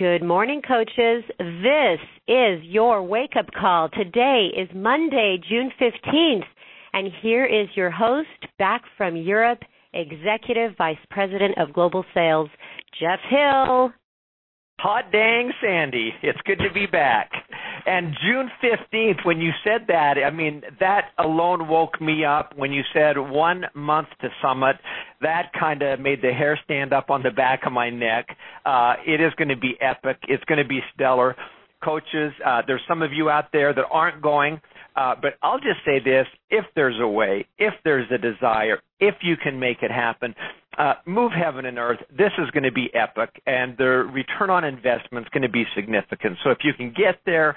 Good morning, coaches. This is your wake up call. Today is Monday, June 15th, and here is your host back from Europe, Executive Vice President of Global Sales, Jeff Hill. Hot dang, Sandy. It's good to be back. And June 15th, when you said that, I mean, that alone woke me up. When you said one month to summit, that kind of made the hair stand up on the back of my neck. Uh, it is going to be epic. It's going to be stellar. Coaches, uh, there's some of you out there that aren't going, uh, but I'll just say this if there's a way, if there's a desire, if you can make it happen, uh, move heaven and earth. This is going to be epic, and the return on investment is going to be significant. So if you can get there,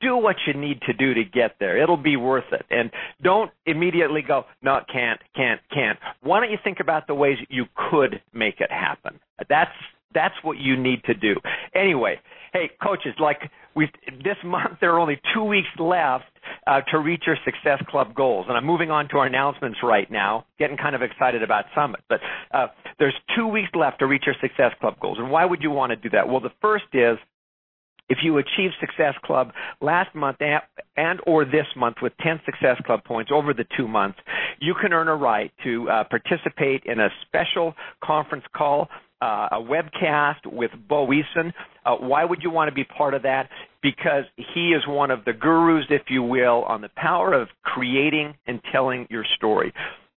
do what you need to do to get there. It'll be worth it. And don't immediately go, no, can't, can't, can't. Why don't you think about the ways you could make it happen? That's that's what you need to do. Anyway, hey coaches, like we this month there are only two weeks left uh, to reach your Success Club goals, and I'm moving on to our announcements right now. Getting kind of excited about Summit, but uh, there's two weeks left to reach your Success Club goals. And why would you want to do that? Well, the first is if you achieve Success Club last month and or this month with 10 Success Club points over the two months, you can earn a right to uh, participate in a special conference call, uh, a webcast with Bo Eason. Uh, why would you want to be part of that? Because he is one of the gurus, if you will, on the power of creating and telling your story.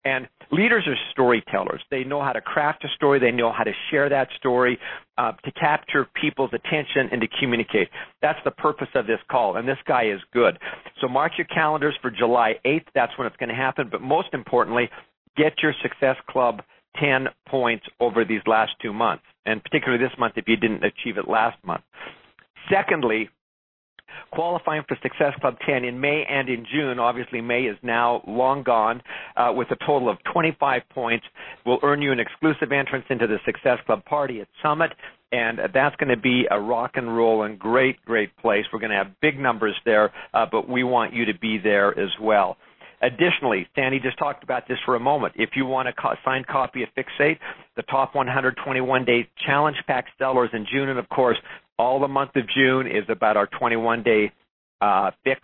And leaders are storytellers. They know how to craft a story. They know how to share that story uh, to capture people's attention and to communicate. That's the purpose of this call. And this guy is good. So mark your calendars for July 8th. That's when it's going to happen. But most importantly, get your Success Club 10 points over these last two months, and particularly this month if you didn't achieve it last month. Secondly, qualifying for Success Club 10 in May and in June. Obviously, May is now long gone. Uh, with a total of 25 points, will earn you an exclusive entrance into the Success Club party at Summit, and that's going to be a rock and roll and great, great place. We're going to have big numbers there, uh, but we want you to be there as well. Additionally, Sandy just talked about this for a moment. If you want a co- signed copy of Fixate, the top 121 day challenge pack sellers in June, and of course, all the month of June is about our 21 day uh, fix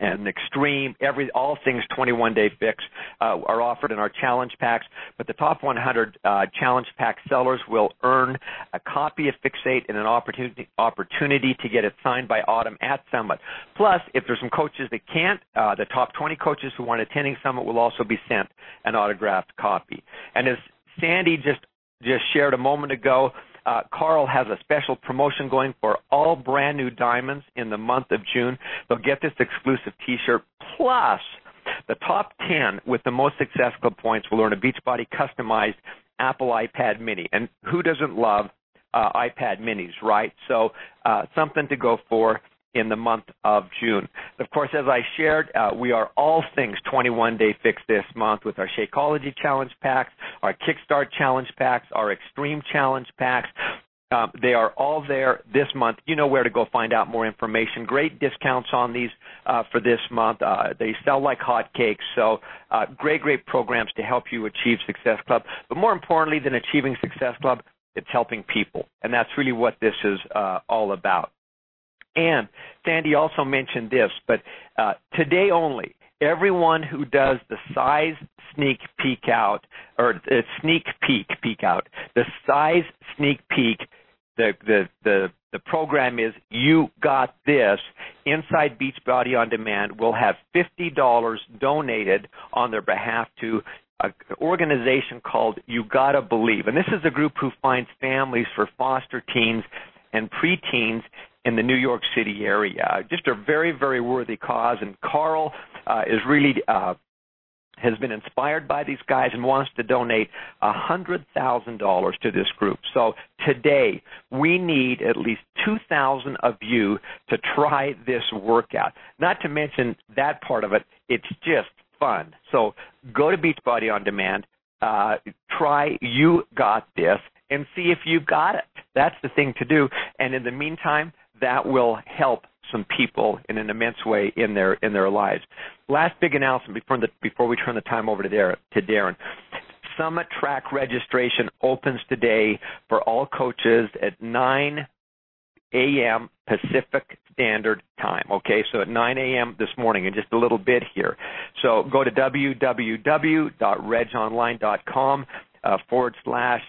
and extreme every all things 21 day fix uh, are offered in our challenge packs. But the top 100 uh, challenge pack sellers will earn a copy of fixate and an opportunity opportunity to get it signed by autumn at summit. Plus if there's some coaches that can't uh, the top 20 coaches who aren't attending summit will also be sent an autographed copy. And as sandy just just shared a moment ago uh, Carl has a special promotion going for all brand new diamonds in the month of June. They'll get this exclusive T-shirt plus the top 10 with the most successful points will earn a Beachbody customized Apple iPad Mini. And who doesn't love uh, iPad Minis, right? So uh, something to go for in the month of June. Of course, as I shared, uh, we are all things 21 Day Fix this month with our Shakeology Challenge packs, our Kickstart Challenge packs, our Extreme Challenge packs. Um, they are all there this month. You know where to go find out more information. Great discounts on these uh, for this month. Uh, they sell like hotcakes. So, uh, great, great programs to help you achieve Success Club. But more importantly than achieving Success Club, it's helping people. And that's really what this is uh, all about. And Sandy also mentioned this, but uh, today only, everyone who does the size sneak peek out or the sneak peek peek out, the size sneak peek, the the the the program is you got this. Inside Beachbody on Demand will have fifty dollars donated on their behalf to an organization called You Gotta Believe, and this is a group who finds families for foster teens and preteens in the New York City area. Just a very, very worthy cause, and Carl uh, is really uh, has been inspired by these guys and wants to donate a hundred thousand dollars to this group. So today we need at least two thousand of you to try this workout. Not to mention that part of it, it's just fun. So go to Beachbody on Demand, uh, try You Got This, and see if you got it. That's the thing to do. And in the meantime, that will help some people in an immense way in their in their lives. Last big announcement before the, before we turn the time over to, Darren, to Darren. Summit Track registration opens today for all coaches at 9 a.m. Pacific Standard Time. Okay, so at 9 a.m. this morning, in just a little bit here. So go to www.regonline.com uh, forward slash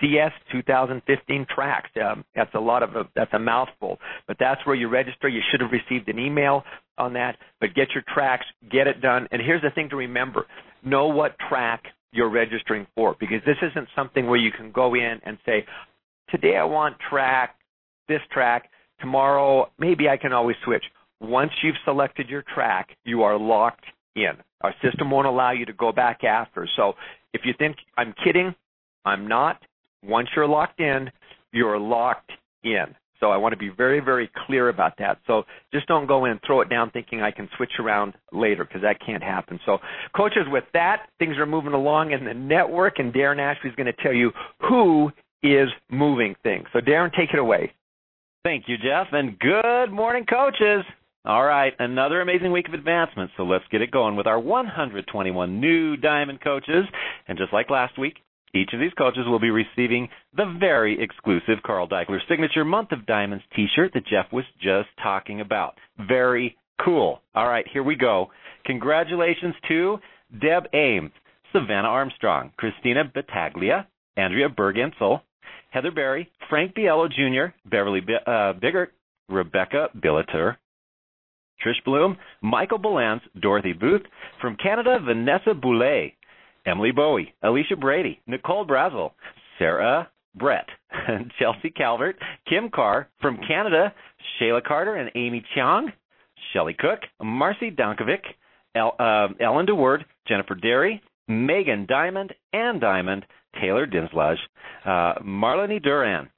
CS 2015 tracks. Um, that's a lot of a, that's a mouthful, but that's where you register. You should have received an email on that, but get your tracks, get it done. And here's the thing to remember: know what track you're registering for, because this isn't something where you can go in and say, today I want track this track. Tomorrow, maybe I can always switch. Once you've selected your track, you are locked in. Our system won't allow you to go back after. So if you think I'm kidding, I'm not. Once you're locked in, you're locked in. So I want to be very, very clear about that. So just don't go in and throw it down thinking I can switch around later because that can't happen. So coaches, with that, things are moving along in the network, and Darren Ashby is going to tell you who is moving things. So Darren, take it away. Thank you, Jeff, and good morning, coaches. All right, another amazing week of advancement. So let's get it going with our 121 new Diamond coaches. And just like last week, each of these coaches will be receiving the very exclusive Carl Daikeler signature Month of Diamonds t-shirt that Jeff was just talking about. Very cool. All right, here we go. Congratulations to Deb Ames, Savannah Armstrong, Christina Battaglia, Andrea Bergensel, Heather Berry, Frank Biello Jr., Beverly uh, Biggert, Rebecca Billiter, Trish Bloom, Michael Balance, Dorothy Booth, from Canada, Vanessa Boulay, Emily Bowie, Alicia Brady, Nicole Brazel, Sarah Brett, Chelsea Calvert, Kim Carr, from Canada, Shayla Carter and Amy Chong, Shelley Cook, Marcy Dankovic, El, uh, Ellen DeWord, Jennifer Derry, Megan Diamond, Ann Diamond, Taylor Dinslage, uh, Marlene Duran,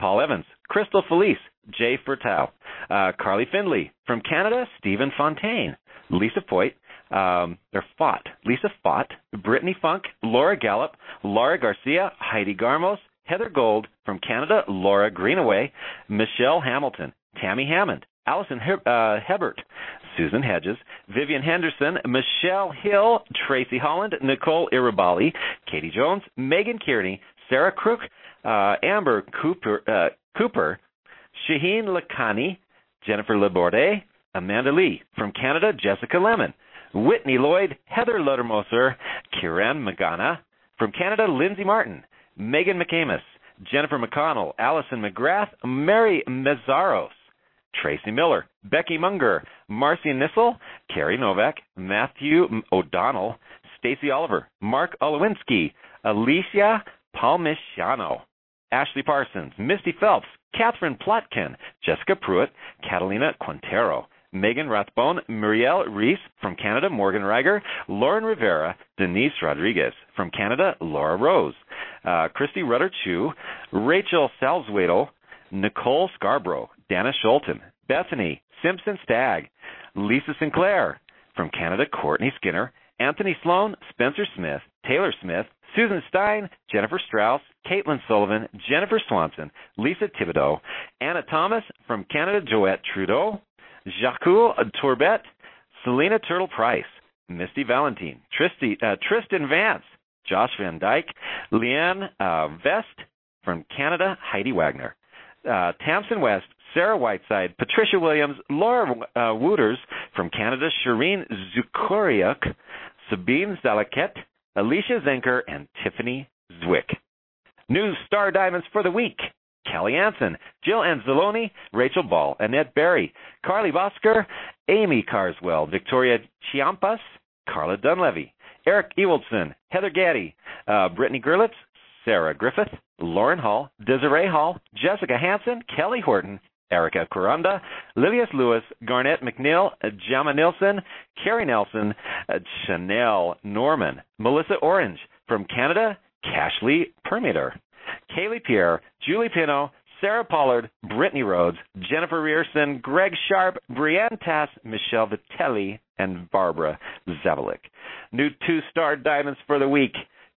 Paul Evans, Crystal Felice, Jay Furtau, uh, Carly Findley. From Canada, Stephen Fontaine, Lisa Foyt, um, they're Fott, Lisa Fott, Brittany Funk, Laura Gallup, Laura Garcia, Heidi Garmos, Heather Gold. From Canada, Laura Greenaway, Michelle Hamilton, Tammy Hammond, Allison uh, Hebert, Susan Hedges, Vivian Henderson, Michelle Hill, Tracy Holland, Nicole Irabali, Katie Jones, Megan Kearney, Sarah Crook, uh, Amber Cooper, uh, Cooper, Shaheen Lakani, Jennifer Laborde, Amanda Lee. From Canada, Jessica Lemon, Whitney Lloyd, Heather Luttermoser, Kiran Magana. From Canada, Lindsay Martin, Megan McCamus, Jennifer McConnell, Allison McGrath, Mary Mezzaros, Tracy Miller, Becky Munger, Marcy Nissel, Carrie Novak, Matthew O'Donnell, Stacy Oliver, Mark Olowinski, Alicia Palmisciano, Ashley Parsons, Misty Phelps, Catherine Plotkin, Jessica Pruitt, Catalina Quintero, Megan Rathbone, Muriel Reese from Canada, Morgan Reiger, Lauren Rivera, Denise Rodriguez from Canada, Laura Rose, uh, Christy Rudder Chu, Rachel Salzwedel, Nicole Scarborough, Dana Schulten, Bethany Simpson Stagg, Lisa Sinclair from Canada, Courtney Skinner, Anthony Sloan, Spencer Smith, Taylor Smith, Susan Stein, Jennifer Strauss, Caitlin Sullivan, Jennifer Swanson, Lisa Thibodeau, Anna Thomas from Canada, Joette Trudeau, Jacques Tourbet, Selena Turtle Price, Misty Valentine, Tristy, uh, Tristan Vance, Josh Van Dyke, Leanne uh, Vest from Canada, Heidi Wagner, uh, West, Sarah Whiteside, Patricia Williams, Laura uh, Wooters from Canada, Shireen Zukoriuk, Sabine Zalaket, Alicia Zenker, and Tiffany Zwick. New Star Diamonds for the week. Kelly Anson, Jill Anzalone, Rachel Ball, Annette Berry, Carly Bosker, Amy Carswell, Victoria Chiampas, Carla Dunlevy, Eric Ewaldson, Heather Gaddy, uh, Brittany Gerlitz, Sarah Griffith, Lauren Hall, Desiree Hall, Jessica Hanson, Kelly Horton, Erica Corunda, Lilius Lewis, Garnett McNeil, Jama Nilsson, Carrie Nelson, uh, Chanel Norman, Melissa Orange from Canada, Cashley Permeter, Kaylee Pierre, Julie Pino, Sarah Pollard, Brittany Rhodes, Jennifer Rierson, Greg Sharp, Brienne Tass, Michelle Vitelli, and Barbara Zavalik. New two-star diamonds for the week.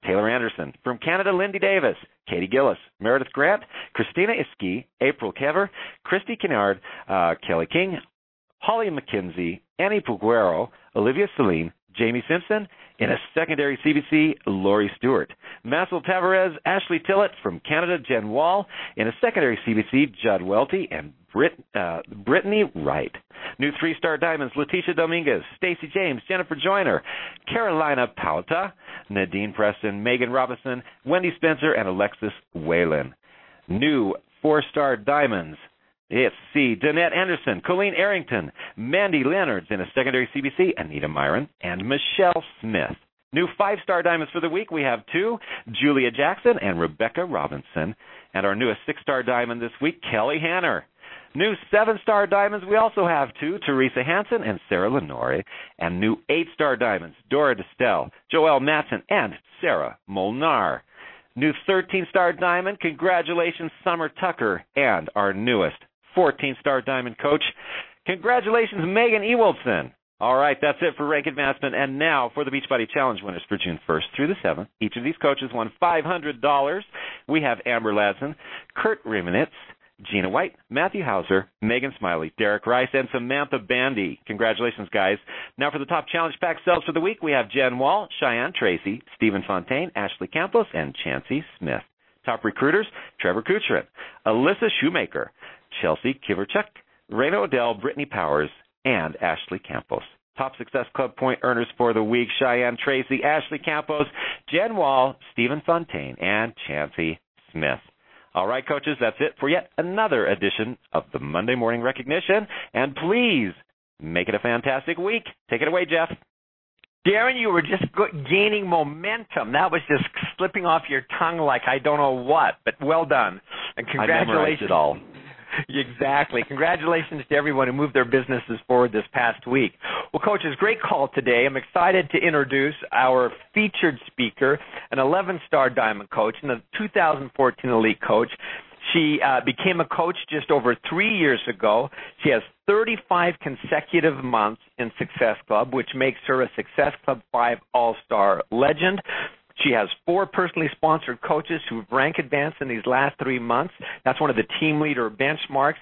Taylor Anderson. From Canada, Lindy Davis, Katie Gillis, Meredith Grant, Christina Iski, April Kever, Christy Kennard, uh, Kelly King, Holly McKenzie, Annie Puguero, Olivia Celine, Jamie Simpson. In a secondary CBC, Laurie Stewart. Massel Tavares, Ashley Tillett from Canada, Jen Wall. In a secondary CBC, Judd Welty and Brit, uh, Brittany Wright. New three-star diamonds, Leticia Dominguez, Stacy James, Jennifer Joyner, Carolina Pauta, Nadine Preston, Megan Robinson, Wendy Spencer, and Alexis Whalen. New four-star diamonds, it's C. Danette Anderson, Colleen Arrington, Mandy Leonards in a secondary CBC, Anita Myron, and Michelle Smith. New five star diamonds for the week, we have two Julia Jackson and Rebecca Robinson. And our newest six star diamond this week, Kelly Hanner. New seven star diamonds, we also have two Teresa Hansen and Sarah Lenore. And new eight star diamonds, Dora Destel, Joelle Matson, and Sarah Molnar. New 13 star diamond, congratulations, Summer Tucker, and our newest 14 star diamond coach. Congratulations, Megan Ewaldson. All right, that's it for rank advancement. And now for the Beachbody Challenge winners for June 1st through the 7th. Each of these coaches won $500. We have Amber Ladson, Kurt Rimanitz, Gina White, Matthew Hauser, Megan Smiley, Derek Rice, and Samantha Bandy. Congratulations, guys. Now for the top challenge pack sales for the week, we have Jen Wall, Cheyenne Tracy, Stephen Fontaine, Ashley Campos, and Chancey Smith. Top recruiters, Trevor Kucherin, Alyssa Shoemaker, Chelsea Kiverchuk, Raina Odell, Brittany Powers, and Ashley Campos. Top Success Club point earners for the week Cheyenne Tracy, Ashley Campos, Jen Wall, Stephen Fontaine, and Chancey Smith. All right, coaches, that's it for yet another edition of the Monday Morning Recognition. And please make it a fantastic week. Take it away, Jeff. Darren, you were just gaining momentum. That was just slipping off your tongue like I don't know what, but well done. And congratulations. I memorized it all. exactly. Congratulations to everyone who moved their businesses forward this past week. Well, coaches, great call today. I'm excited to introduce our featured speaker, an 11 star diamond coach and a 2014 elite coach. She uh, became a coach just over three years ago. She has 35 consecutive months in Success Club, which makes her a Success Club 5 All Star legend. She has four personally sponsored coaches who've rank advanced in these last three months. That's one of the team leader benchmarks.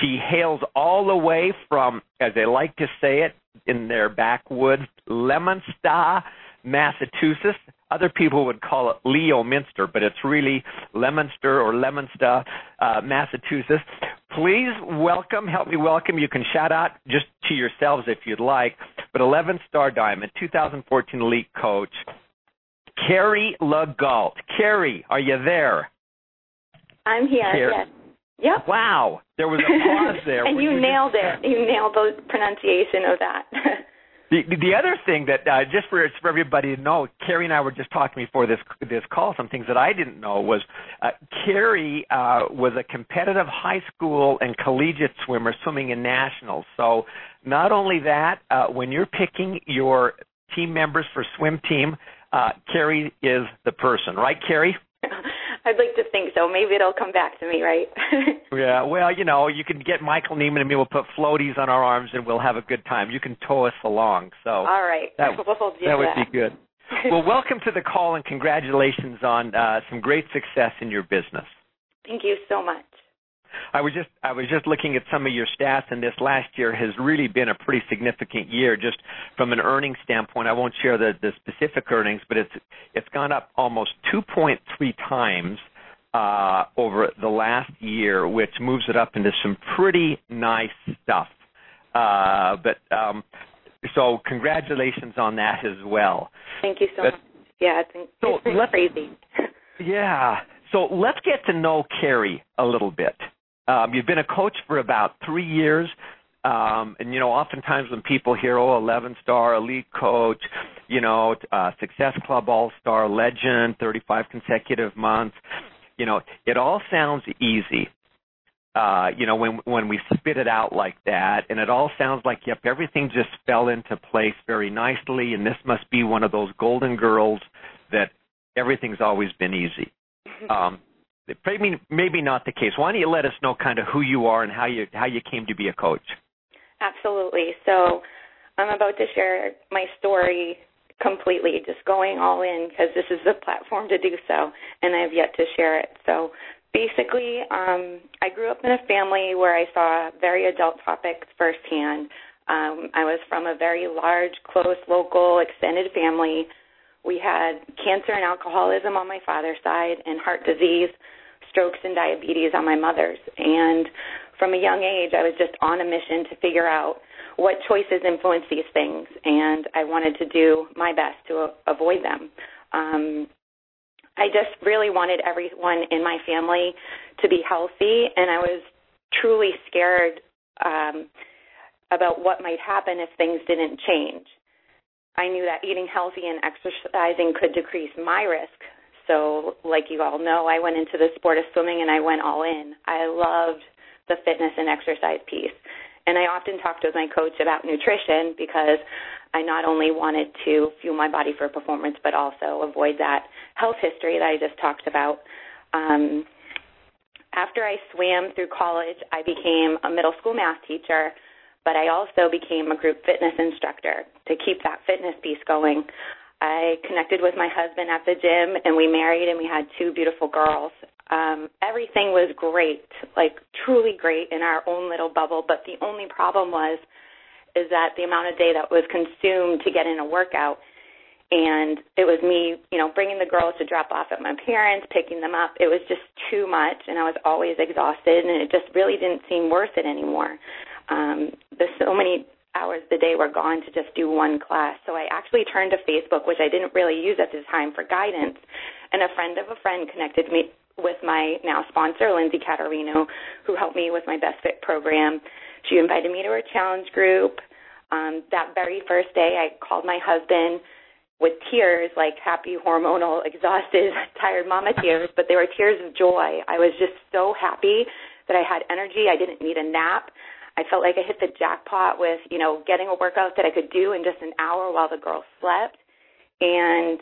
She hails all the way from, as they like to say it in their backwoods, Leominster, Massachusetts. Other people would call it Leominster, but it's really Leominster or Leominster, uh, Massachusetts. Please welcome, help me welcome. You can shout out just to yourselves if you'd like, but 11 star diamond, 2014 elite coach, Carrie LeGault. Carrie, are you there? I'm here. Carrie. Yes. Yep. Wow, there was a pause there. and you, you nailed just... it. You nailed the pronunciation of that. the the other thing that uh, just for for everybody to know, Carrie and I were just talking before this this call. Some things that I didn't know was uh, Carrie uh, was a competitive high school and collegiate swimmer swimming in nationals. So not only that, uh, when you're picking your team members for swim team, uh, Carrie is the person, right, Carrie? I'd like to think so. Maybe it'll come back to me, right? yeah, well, you know, you can get Michael Neiman and me. We'll put floaties on our arms and we'll have a good time. You can tow us along. So all right, that, we'll that would be good. well, welcome to the call and congratulations on uh, some great success in your business. Thank you so much. I was just I was just looking at some of your stats, and this last year has really been a pretty significant year, just from an earnings standpoint. I won't share the, the specific earnings, but it's it's gone up almost 2.3 times uh, over the last year, which moves it up into some pretty nice stuff. Uh, but um, so congratulations on that as well. Thank you so but, much. Yeah, it's, been, so been crazy. yeah. So let's get to know Carrie a little bit. Um, you've been a coach for about three years. Um, and you know, oftentimes when people hear, "Oh, 11 star elite coach," you know, uh, Success Club All Star legend, 35 consecutive months, you know, it all sounds easy. Uh, you know, when when we spit it out like that, and it all sounds like, yep, everything just fell into place very nicely, and this must be one of those golden girls that everything's always been easy. Um, maybe maybe not the case. Why don't you let us know kind of who you are and how you how you came to be a coach? Absolutely. So I'm about to share my story completely, just going all in because this is the platform to do so, and I've yet to share it. So basically, um, I grew up in a family where I saw very adult topics firsthand. Um, I was from a very large, close, local, extended family. We had cancer and alcoholism on my father's side, and heart disease, strokes, and diabetes on my mother's. And from a young age, I was just on a mission to figure out what choices influence these things, and I wanted to do my best to avoid them. Um, I just really wanted everyone in my family to be healthy, and I was truly scared um, about what might happen if things didn't change. I knew that eating healthy and exercising could decrease my risk. So, like you all know, I went into the sport of swimming and I went all in. I loved the fitness and exercise piece. And I often talked with my coach about nutrition because I not only wanted to fuel my body for performance, but also avoid that health history that I just talked about. Um, after I swam through college, I became a middle school math teacher, but I also became a group fitness instructor to keep that fitness piece going. I connected with my husband at the gym and we married and we had two beautiful girls um, everything was great, like truly great in our own little bubble. But the only problem was is that the amount of day that was consumed to get in a workout, and it was me, you know, bringing the girls to drop off at my parents, picking them up. It was just too much, and I was always exhausted, and it just really didn't seem worth it anymore. Um, the so many hours the day were gone to just do one class. So I actually turned to Facebook, which I didn't really use at the time for guidance. And a friend of a friend connected me with my now sponsor, Lindsay Catarino, who helped me with my Best Fit program. She invited me to her challenge group. Um, that very first day, I called my husband with tears, like happy, hormonal, exhausted, tired mama tears, but they were tears of joy. I was just so happy that I had energy. I didn't need a nap. I felt like I hit the jackpot with, you know, getting a workout that I could do in just an hour while the girls slept. And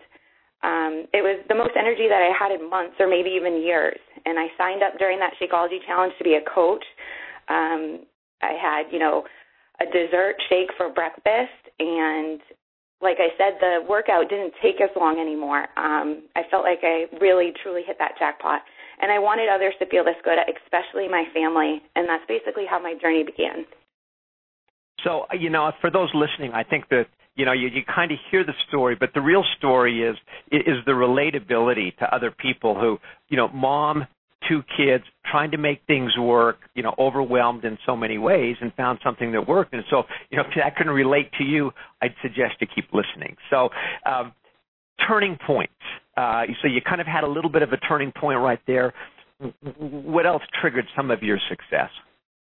um, it was the most energy that I had in months or maybe even years. And I signed up during that Shakeology challenge to be a coach. Um, I had, you know, a dessert shake for breakfast and like I said, the workout didn't take as long anymore. Um, I felt like I really, truly hit that jackpot. And I wanted others to feel this good, especially my family. And that's basically how my journey began. So, you know, for those listening, I think that you know you, you kind of hear the story but the real story is is the relatability to other people who you know mom two kids trying to make things work you know overwhelmed in so many ways and found something that worked and so you know if that can relate to you i'd suggest to keep listening so um, turning points uh, Uh, so you kind of had a little bit of a turning point right there what else triggered some of your success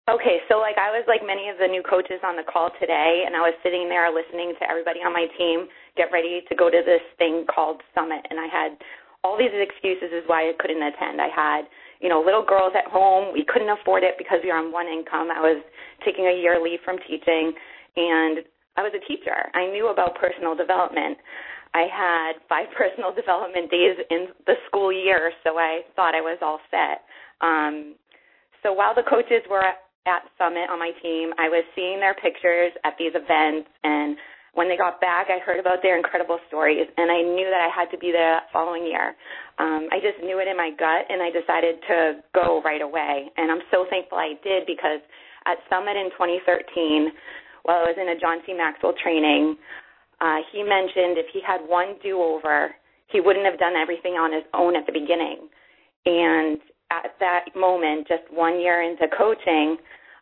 Okay, so like I was like many of the new coaches on the call today, and I was sitting there listening to everybody on my team get ready to go to this thing called Summit, and I had all these excuses as why I couldn't attend. I had, you know, little girls at home. We couldn't afford it because we were on one income. I was taking a year leave from teaching, and I was a teacher. I knew about personal development. I had five personal development days in the school year, so I thought I was all set. Um, so while the coaches were at Summit on my team. I was seeing their pictures at these events, and when they got back, I heard about their incredible stories, and I knew that I had to be there that following year. Um, I just knew it in my gut, and I decided to go right away. And I'm so thankful I did because at Summit in 2013, while I was in a John C. Maxwell training, uh, he mentioned if he had one do-over, he wouldn't have done everything on his own at the beginning. And at that moment, just one year into coaching,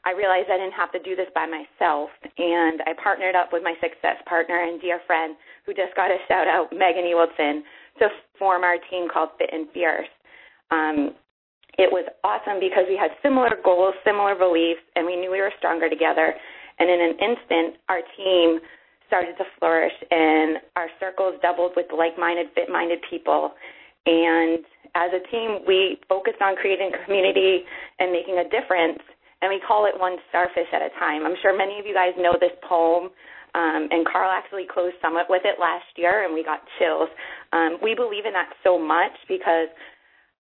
I realized I didn't have to do this by myself, and I partnered up with my success partner and dear friend, who just got a shout out, Megan Ewaldson, to form our team called Fit and Fierce. Um, it was awesome because we had similar goals, similar beliefs, and we knew we were stronger together. And in an instant, our team started to flourish, and our circles doubled with like-minded, fit-minded people. And as a team, we focused on creating community and making a difference and we call it one starfish at a time. I'm sure many of you guys know this poem, um, and Carl actually closed Summit with it last year, and we got chills. Um, we believe in that so much because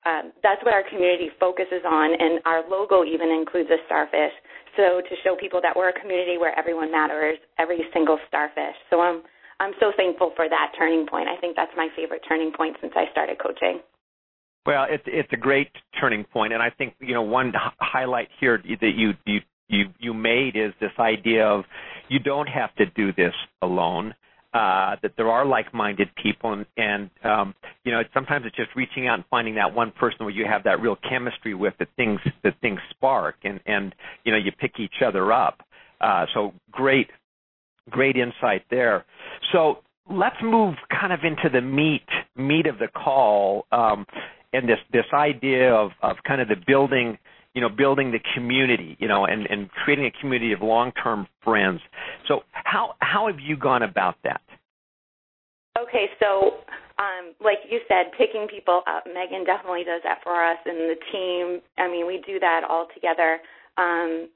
um, that's what our community focuses on, and our logo even includes a starfish. So to show people that we're a community where everyone matters, every single starfish. So I'm I'm so thankful for that turning point. I think that's my favorite turning point since I started coaching. Well, it's it's a great turning point, and I think you know one highlight here that you you you you made is this idea of you don't have to do this alone. Uh, that there are like-minded people, and, and um, you know sometimes it's just reaching out and finding that one person where you have that real chemistry with that things that things spark, and and you know you pick each other up. Uh, so great, great insight there. So let's move kind of into the meat meat of the call, um, and this this idea of of kind of the building you know, building the community, you know, and, and creating a community of long-term friends. So how how have you gone about that? Okay, so um, like you said, picking people up. Megan definitely does that for us, and the team. I mean, we do that all together. Um,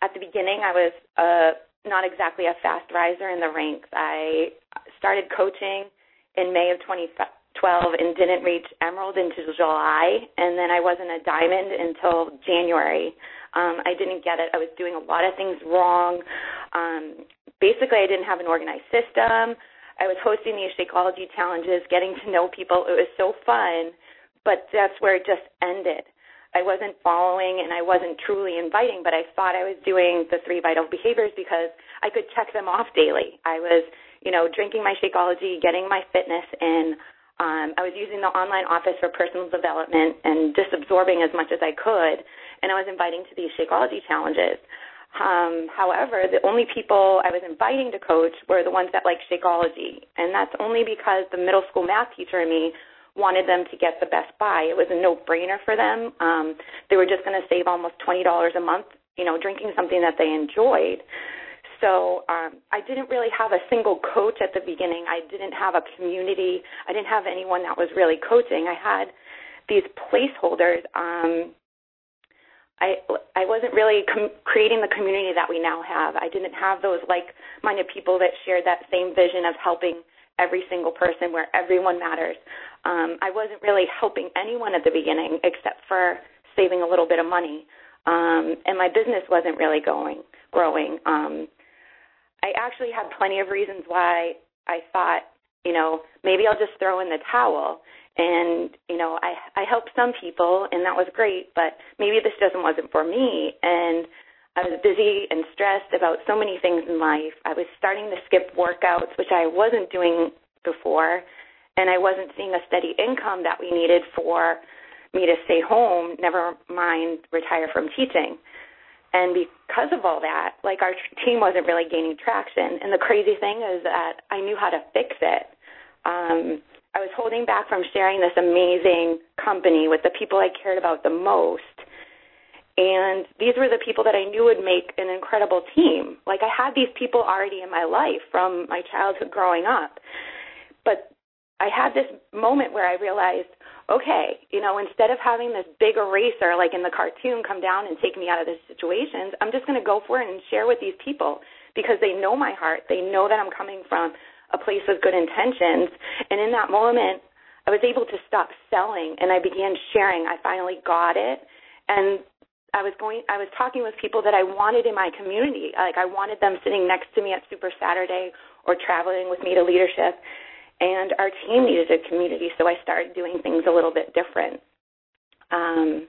at the beginning, I was uh, not exactly a fast riser in the ranks. I started coaching in May of 20, 12 and didn't reach emerald until July, and then I wasn't a diamond until January. Um, I didn't get it. I was doing a lot of things wrong. Um, basically, I didn't have an organized system. I was hosting these Shakeology challenges, getting to know people. It was so fun, but that's where it just ended. I wasn't following and I wasn't truly inviting, but I thought I was doing the three vital behaviors because I could check them off daily. I was, you know, drinking my Shakeology, getting my fitness in, um, I was using the online office for personal development and just absorbing as much as I could, and I was inviting to these Shakeology challenges. Um, however, the only people I was inviting to coach were the ones that like Shakeology, and that's only because the middle school math teacher in me wanted them to get the best buy. It was a no-brainer for them. Um, they were just going to save almost twenty dollars a month, you know, drinking something that they enjoyed so um, I didn't really have a single coach at the beginning. I didn't have a community. I didn't have anyone that was really coaching. I had these placeholders. Um, I I wasn't really com- creating the community that we now have. I didn't have those like-minded people that shared that same vision of helping every single person where everyone matters. Um, I wasn't really helping anyone at the beginning except for saving a little bit of money. Um, and my business wasn't really going growing. Um, I actually had plenty of reasons why I thought, you know, maybe I'll just throw in the towel. And you know, I I helped some people, and that was great, but maybe this just wasn't for me. And I was busy and stressed about so many things in life. I was starting to skip workouts, which I wasn't doing before, and I wasn't seeing a steady income that we needed for me to stay home, never mind retire from teaching. And because of all that, like our team wasn't really gaining traction. And the crazy thing is that I knew how to fix it. Um, I was holding back from sharing this amazing company with the people I cared about the most. And these were the people that I knew would make an incredible team. Like I had these people already in my life from my childhood growing up. But I had this moment where I realized okay, you know, instead of having this big eraser like in the cartoon come down and take me out of the situations, I'm just going to go for it and share with these people because they know my heart. They know that I'm coming from a place of good intentions. And in that moment, I was able to stop selling and I began sharing. I finally got it. And I was going I was talking with people that I wanted in my community. Like I wanted them sitting next to me at Super Saturday or traveling with me to leadership and our team needed a community, so I started doing things a little bit different. Um,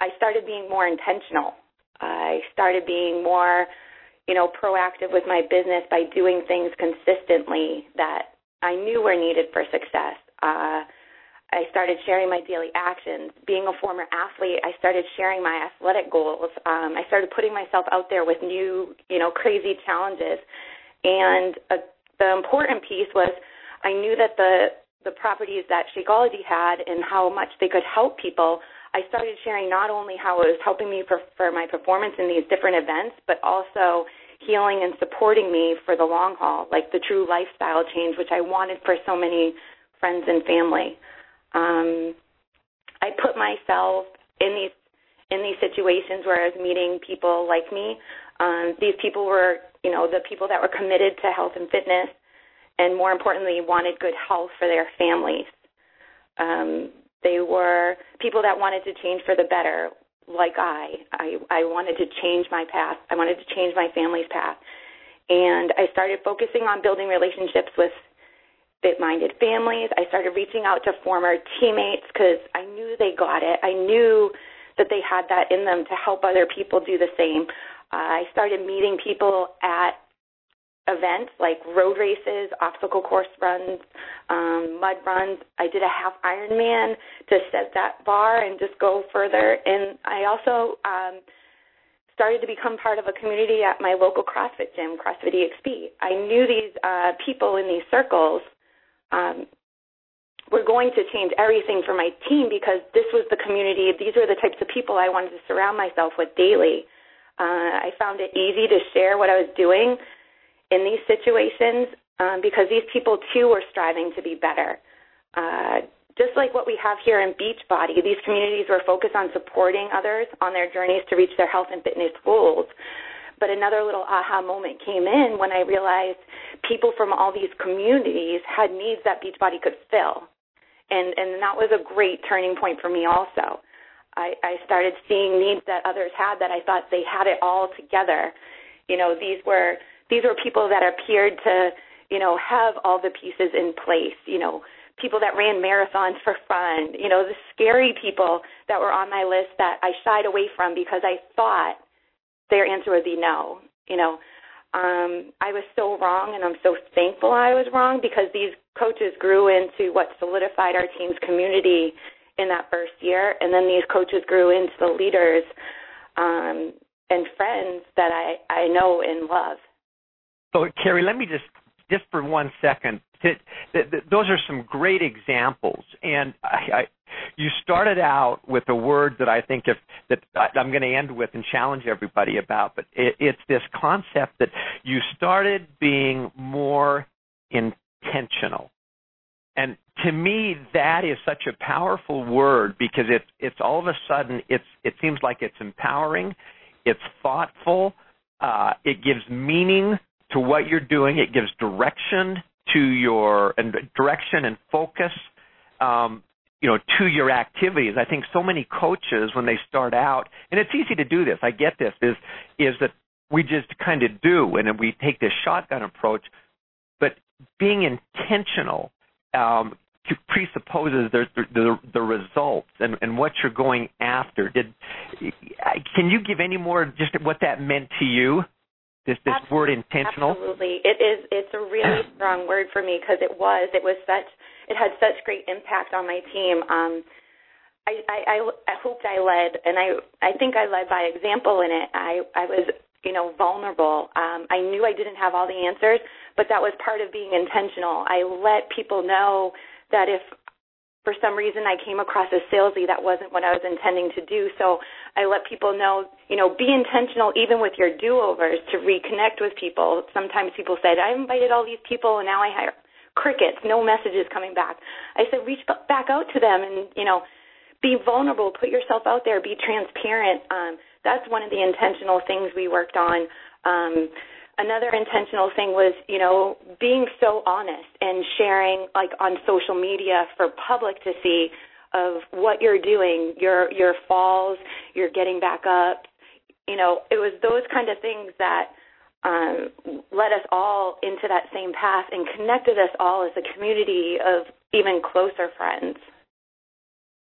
I started being more intentional. I started being more, you know, proactive with my business by doing things consistently that I knew were needed for success. Uh, I started sharing my daily actions. Being a former athlete, I started sharing my athletic goals. Um, I started putting myself out there with new, you know, crazy challenges. And uh, the important piece was I knew that the the properties that Shakeology had and how much they could help people, I started sharing not only how it was helping me for my performance in these different events, but also healing and supporting me for the long haul, like the true lifestyle change, which I wanted for so many friends and family. Um, I put myself in these in these situations where I was meeting people like me. Um, these people were, you know, the people that were committed to health and fitness and more importantly, wanted good health for their families. Um, they were people that wanted to change for the better, like I. I. I wanted to change my path. I wanted to change my family's path. And I started focusing on building relationships with fit minded families. I started reaching out to former teammates because I knew they got it. I knew that they had that in them to help other people do the same. Uh, I started meeting people at events like road races, obstacle course runs, um, mud runs. I did a half Ironman to set that bar and just go further. And I also um, started to become part of a community at my local CrossFit gym, CrossFit EXP. I knew these uh, people in these circles um, were going to change everything for my team because this was the community. These were the types of people I wanted to surround myself with daily. Uh, I found it easy to share what I was doing in these situations um, because these people too were striving to be better. Uh, just like what we have here in Beachbody, these communities were focused on supporting others on their journeys to reach their health and fitness goals. But another little aha moment came in when I realized people from all these communities had needs that Beachbody could fill and and that was a great turning point for me also. I, I started seeing needs that others had that I thought they had it all together. You know, these were these were people that appeared to, you know, have all the pieces in place. You know, people that ran marathons for fun. You know, the scary people that were on my list that I shied away from because I thought their answer would be no. You know, um, I was so wrong, and I'm so thankful I was wrong because these coaches grew into what solidified our team's community in that first year, and then these coaches grew into the leaders um, and friends that I, I know and love. So, Carrie, let me just just for one second. Th- th- those are some great examples, and I, I, you started out with a word that I think if that I'm going to end with and challenge everybody about. But it, it's this concept that you started being more intentional. And to me, that is such a powerful word because it's it's all of a sudden it's it seems like it's empowering, it's thoughtful, uh, it gives meaning to what you're doing, it gives direction to your and direction and focus. Um, you know, to your activities. I think so many coaches when they start out, and it's easy to do this. I get this. Is is that we just kind of do, and we take this shotgun approach But being intentional um, presupposes the, the, the results and, and what you're going after. Did can you give any more just what that meant to you? This this absolutely, word intentional. Absolutely, it is. It's a really strong word for me because it was. It was such. It had such great impact on my team. Um, I, I, I hoped I led, and I I think I led by example in it. I I was you know vulnerable. Um, I knew I didn't have all the answers, but that was part of being intentional. I let people know that if for some reason I came across as salesy, that wasn't what I was intending to do. So I let people know, you know, be intentional even with your do-overs to reconnect with people. Sometimes people said, I invited all these people and now I have crickets, no messages coming back. I said, reach back out to them and, you know, be vulnerable, put yourself out there, be transparent. Um, that's one of the intentional things we worked on. Um, another intentional thing was, you know, being so honest and sharing like on social media for public to see of what you're doing, your your falls, your getting back up. You know, it was those kind of things that um, led us all into that same path and connected us all as a community of even closer friends.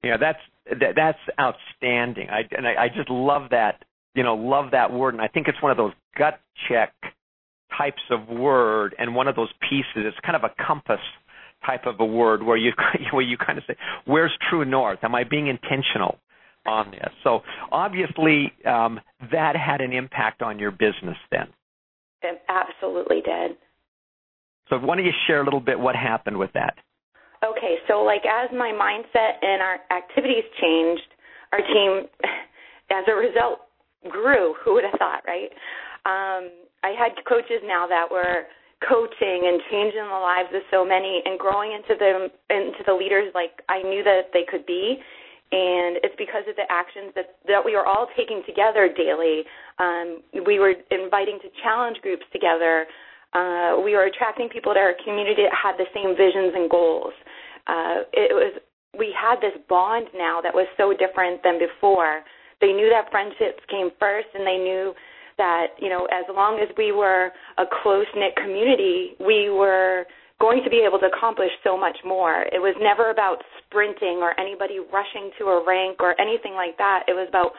Yeah, that's that, that's outstanding. I and I, I just love that. You know, love that word, and I think it's one of those gut check types of word and one of those pieces. It's kind of a compass type of a word where you where you kind of say, "Where's true north? Am I being intentional on this?" So obviously, um, that had an impact on your business then. It absolutely did. So why don't you share a little bit what happened with that? Okay, so like as my mindset and our activities changed, our team, as a result, grew. Who would have thought, right? Um, I had coaches now that were coaching and changing the lives of so many and growing into the into the leaders like I knew that they could be. And it's because of the actions that that we were all taking together daily. Um, we were inviting to challenge groups together. Uh, we were attracting people to our community that had the same visions and goals. Uh, it was we had this bond now that was so different than before. They knew that friendships came first and they knew that you know as long as we were a close knit community we were going to be able to accomplish so much more. It was never about sprinting or anybody rushing to a rank or anything like that. It was about,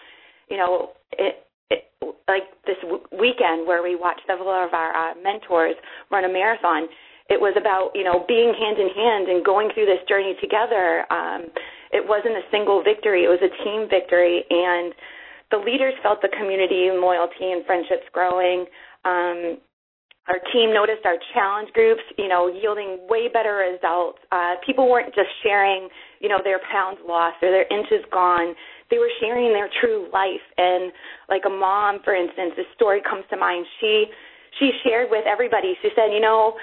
you know, it, it like this w- weekend where we watched several of our uh, mentors run a marathon. It was about, you know, being hand in hand and going through this journey together. Um, it wasn't a single victory, it was a team victory. And the leaders felt the community and loyalty and friendships growing. Um, our team noticed our challenge groups, you know, yielding way better results. Uh, people weren't just sharing, you know, their pounds lost or their inches gone. They were sharing their true life. And like a mom, for instance, this story comes to mind. She she shared with everybody. She said, you know,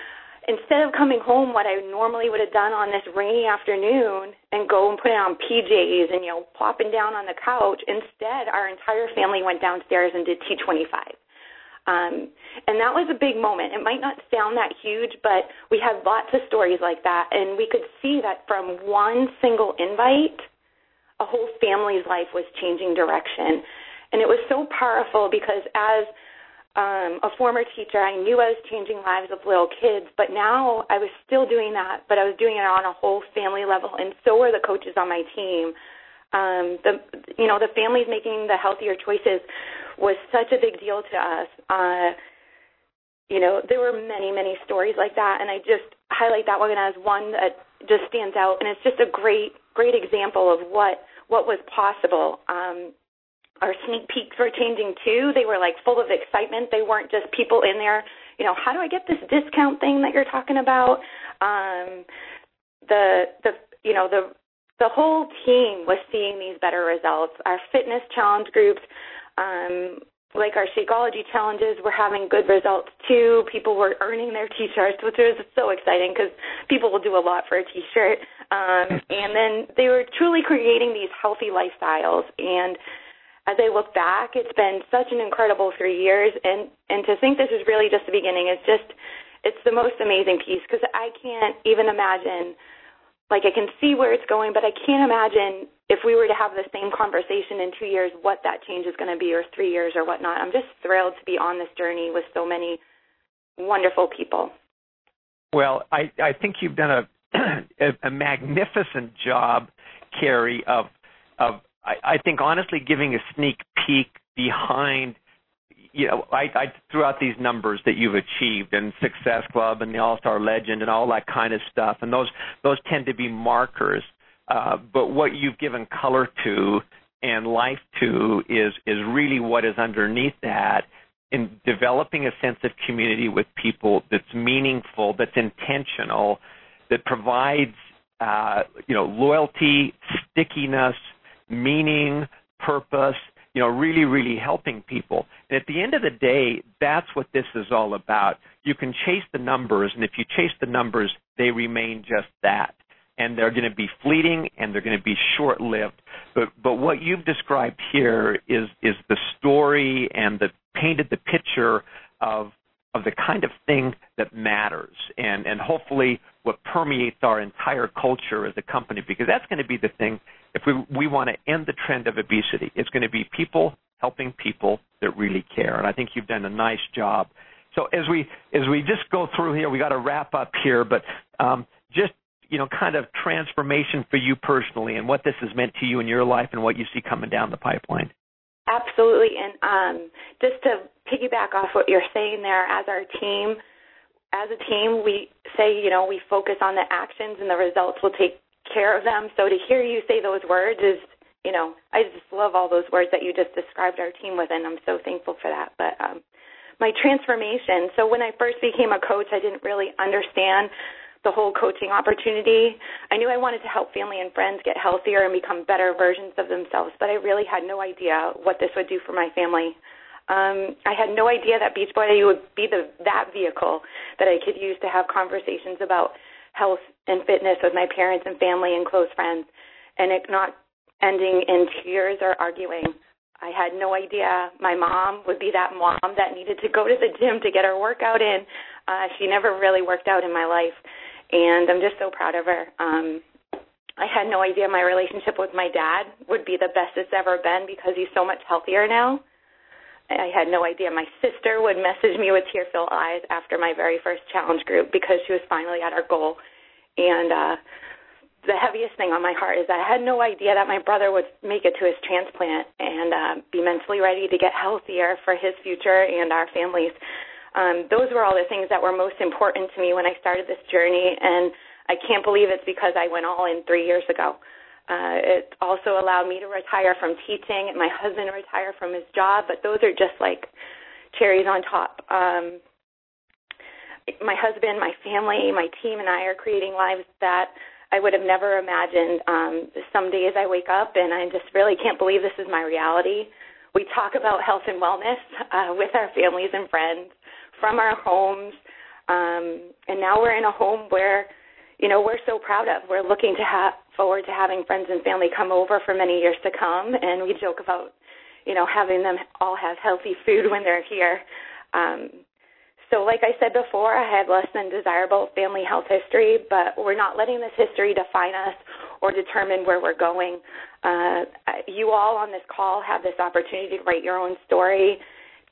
instead of coming home what I normally would have done on this rainy afternoon and go and put on PJs and you know plopping down on the couch, instead our entire family went downstairs and did T25. Um, and that was a big moment. It might not sound that huge, but we had lots of stories like that, and we could see that from one single invite, a whole family's life was changing direction. And it was so powerful because as um, a former teacher, I knew I was changing lives of little kids, but now I was still doing that, but I was doing it on a whole family level, and so were the coaches on my team. Um, the you know the families making the healthier choices was such a big deal to us. Uh, you know, there were many, many stories like that, and I just highlight that one as one that just stands out, and it's just a great, great example of what what was possible. Um, our sneak peeks were changing too. They were like full of excitement. They weren't just people in there, you know, how do I get this discount thing that you're talking about? Um, the the you know the the whole team was seeing these better results. Our fitness challenge groups um, like our Shakeology challenges were having good results too. People were earning their T-shirts, which was so exciting because people will do a lot for a T-shirt. Um, and then they were truly creating these healthy lifestyles. And as I look back, it's been such an incredible three years. And and to think this is really just the beginning is just it's the most amazing piece because I can't even imagine like I can see where it's going, but I can't imagine if we were to have the same conversation in two years, what that change is going to be, or three years, or whatnot. I'm just thrilled to be on this journey with so many wonderful people. Well, I, I think you've done a, a, a magnificent job, Carrie, of of I, I think honestly giving a sneak peek behind you know, I, I threw out these numbers that you've achieved and Success Club and the All Star Legend and all that kind of stuff, and those those tend to be markers. Uh, but what you've given color to and life to is is really what is underneath that in developing a sense of community with people that's meaningful, that's intentional, that provides uh, you know loyalty, stickiness, meaning, purpose, you know, really, really helping people. And at the end of the day, that's what this is all about. You can chase the numbers, and if you chase the numbers, they remain just that. And they're going to be fleeting and they're going to be short lived. But but what you've described here is is the story and the painted the picture of of the kind of thing that matters and and hopefully what permeates our entire culture as a company because that's going to be the thing if we we want to end the trend of obesity, it's going to be people helping people that really care. And I think you've done a nice job. So as we as we just go through here, we got to wrap up here, but um, just you know, kind of transformation for you personally, and what this has meant to you in your life, and what you see coming down the pipeline. Absolutely, and um, just to piggyback off what you're saying there, as our team, as a team, we say, you know, we focus on the actions, and the results will take care of them. So to hear you say those words is, you know, I just love all those words that you just described our team with, and I'm so thankful for that. But um, my transformation. So when I first became a coach, I didn't really understand the whole coaching opportunity. I knew I wanted to help family and friends get healthier and become better versions of themselves, but I really had no idea what this would do for my family. Um, I had no idea that Beach Beachbody would be the that vehicle that I could use to have conversations about health and fitness with my parents and family and close friends, and it not ending in tears or arguing. I had no idea my mom would be that mom that needed to go to the gym to get her workout in. Uh, she never really worked out in my life, and I'm just so proud of her. Um, I had no idea my relationship with my dad would be the best it's ever been because he's so much healthier now. I had no idea. My sister would message me with tear-filled eyes after my very first challenge group because she was finally at her goal. And uh, the heaviest thing on my heart is that I had no idea that my brother would make it to his transplant and uh, be mentally ready to get healthier for his future and our families. Um, those were all the things that were most important to me when I started this journey, and I can't believe it's because I went all in three years ago. Uh, it also allowed me to retire from teaching and my husband retire from his job, but those are just like cherries on top. Um, my husband, my family, my team, and I are creating lives that I would have never imagined. Um, some days I wake up and I just really can't believe this is my reality. We talk about health and wellness uh, with our families and friends from our homes, um, and now we're in a home where you know we're so proud of. We're looking to have forward to having friends and family come over for many years to come, and we joke about, you know, having them all have healthy food when they're here. Um, so, like I said before, I had less than desirable family health history, but we're not letting this history define us or determine where we're going. Uh, you all on this call have this opportunity to write your own story,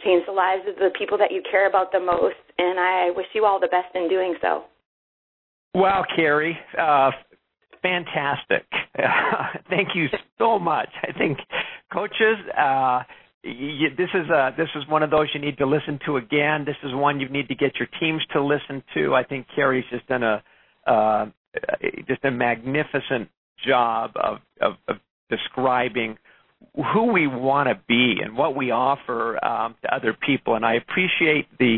change the lives of the people that you care about the most, and I wish you all the best in doing so. Wow, Carrie. Uh, fantastic. thank you so much. I think coaches, uh, you, this is a, this is one of those you need to listen to again. This is one you need to get your teams to listen to. I think Carrie's just done a uh, just a magnificent job of, of, of describing who we want to be and what we offer um, to other people. And I appreciate the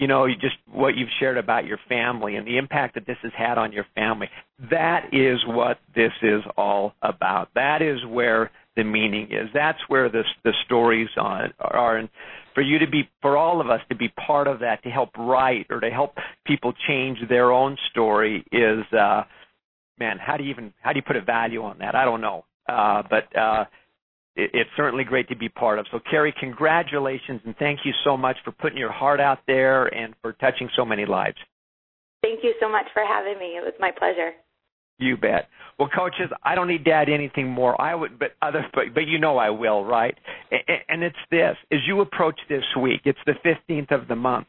you know, just what you've shared about your family and the impact that this has had on your family. That is what this is all about. That is where the meaning is. That's where the the stories on are. And for you to be, for all of us to be part of that, to help write or to help people change their own story is, uh, man, how do you even how do you put a value on that? I don't know. Uh, but uh, it's certainly great to be part of. So, Carrie, congratulations and thank you so much for putting your heart out there and for touching so many lives. Thank you so much for having me. It was my pleasure. You bet. Well, coaches, I don't need to add anything more. I would, but other, but, but you know I will, right? And it's this: as you approach this week, it's the 15th of the month.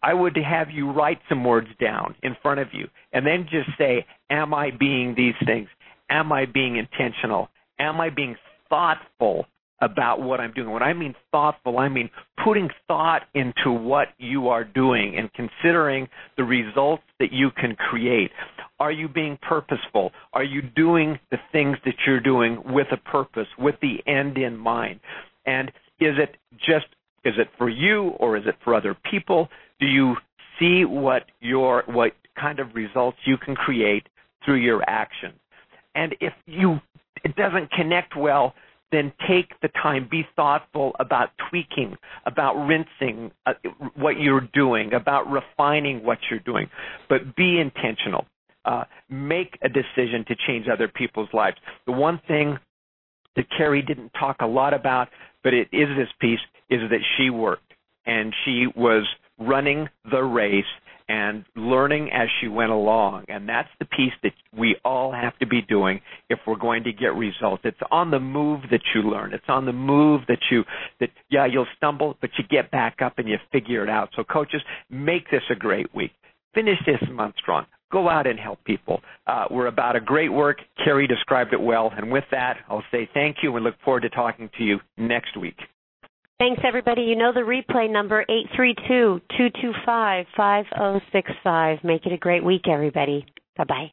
I would have you write some words down in front of you, and then just say, "Am I being these things? Am I being intentional? Am I being thoughtful about what I'm doing. When I mean thoughtful, I mean putting thought into what you are doing and considering the results that you can create. Are you being purposeful? Are you doing the things that you're doing with a purpose, with the end in mind? And is it just is it for you or is it for other people? Do you see what your what kind of results you can create through your actions? And if you it doesn't connect well, then take the time, be thoughtful about tweaking, about rinsing uh, what you're doing, about refining what you're doing, but be intentional. Uh, make a decision to change other people's lives. The one thing that Carrie didn't talk a lot about, but it is this piece, is that she worked and she was running the race and learning as she went along. And that's the piece that we all have to be doing if we're going to get results. It's on the move that you learn. It's on the move that you that yeah, you'll stumble, but you get back up and you figure it out. So coaches, make this a great week. Finish this month strong. Go out and help people. Uh, we're about a great work. Carrie described it well. And with that, I'll say thank you and look forward to talking to you next week. Thanks, everybody. You know the replay number, 832-225-5065. Make it a great week, everybody. Bye-bye.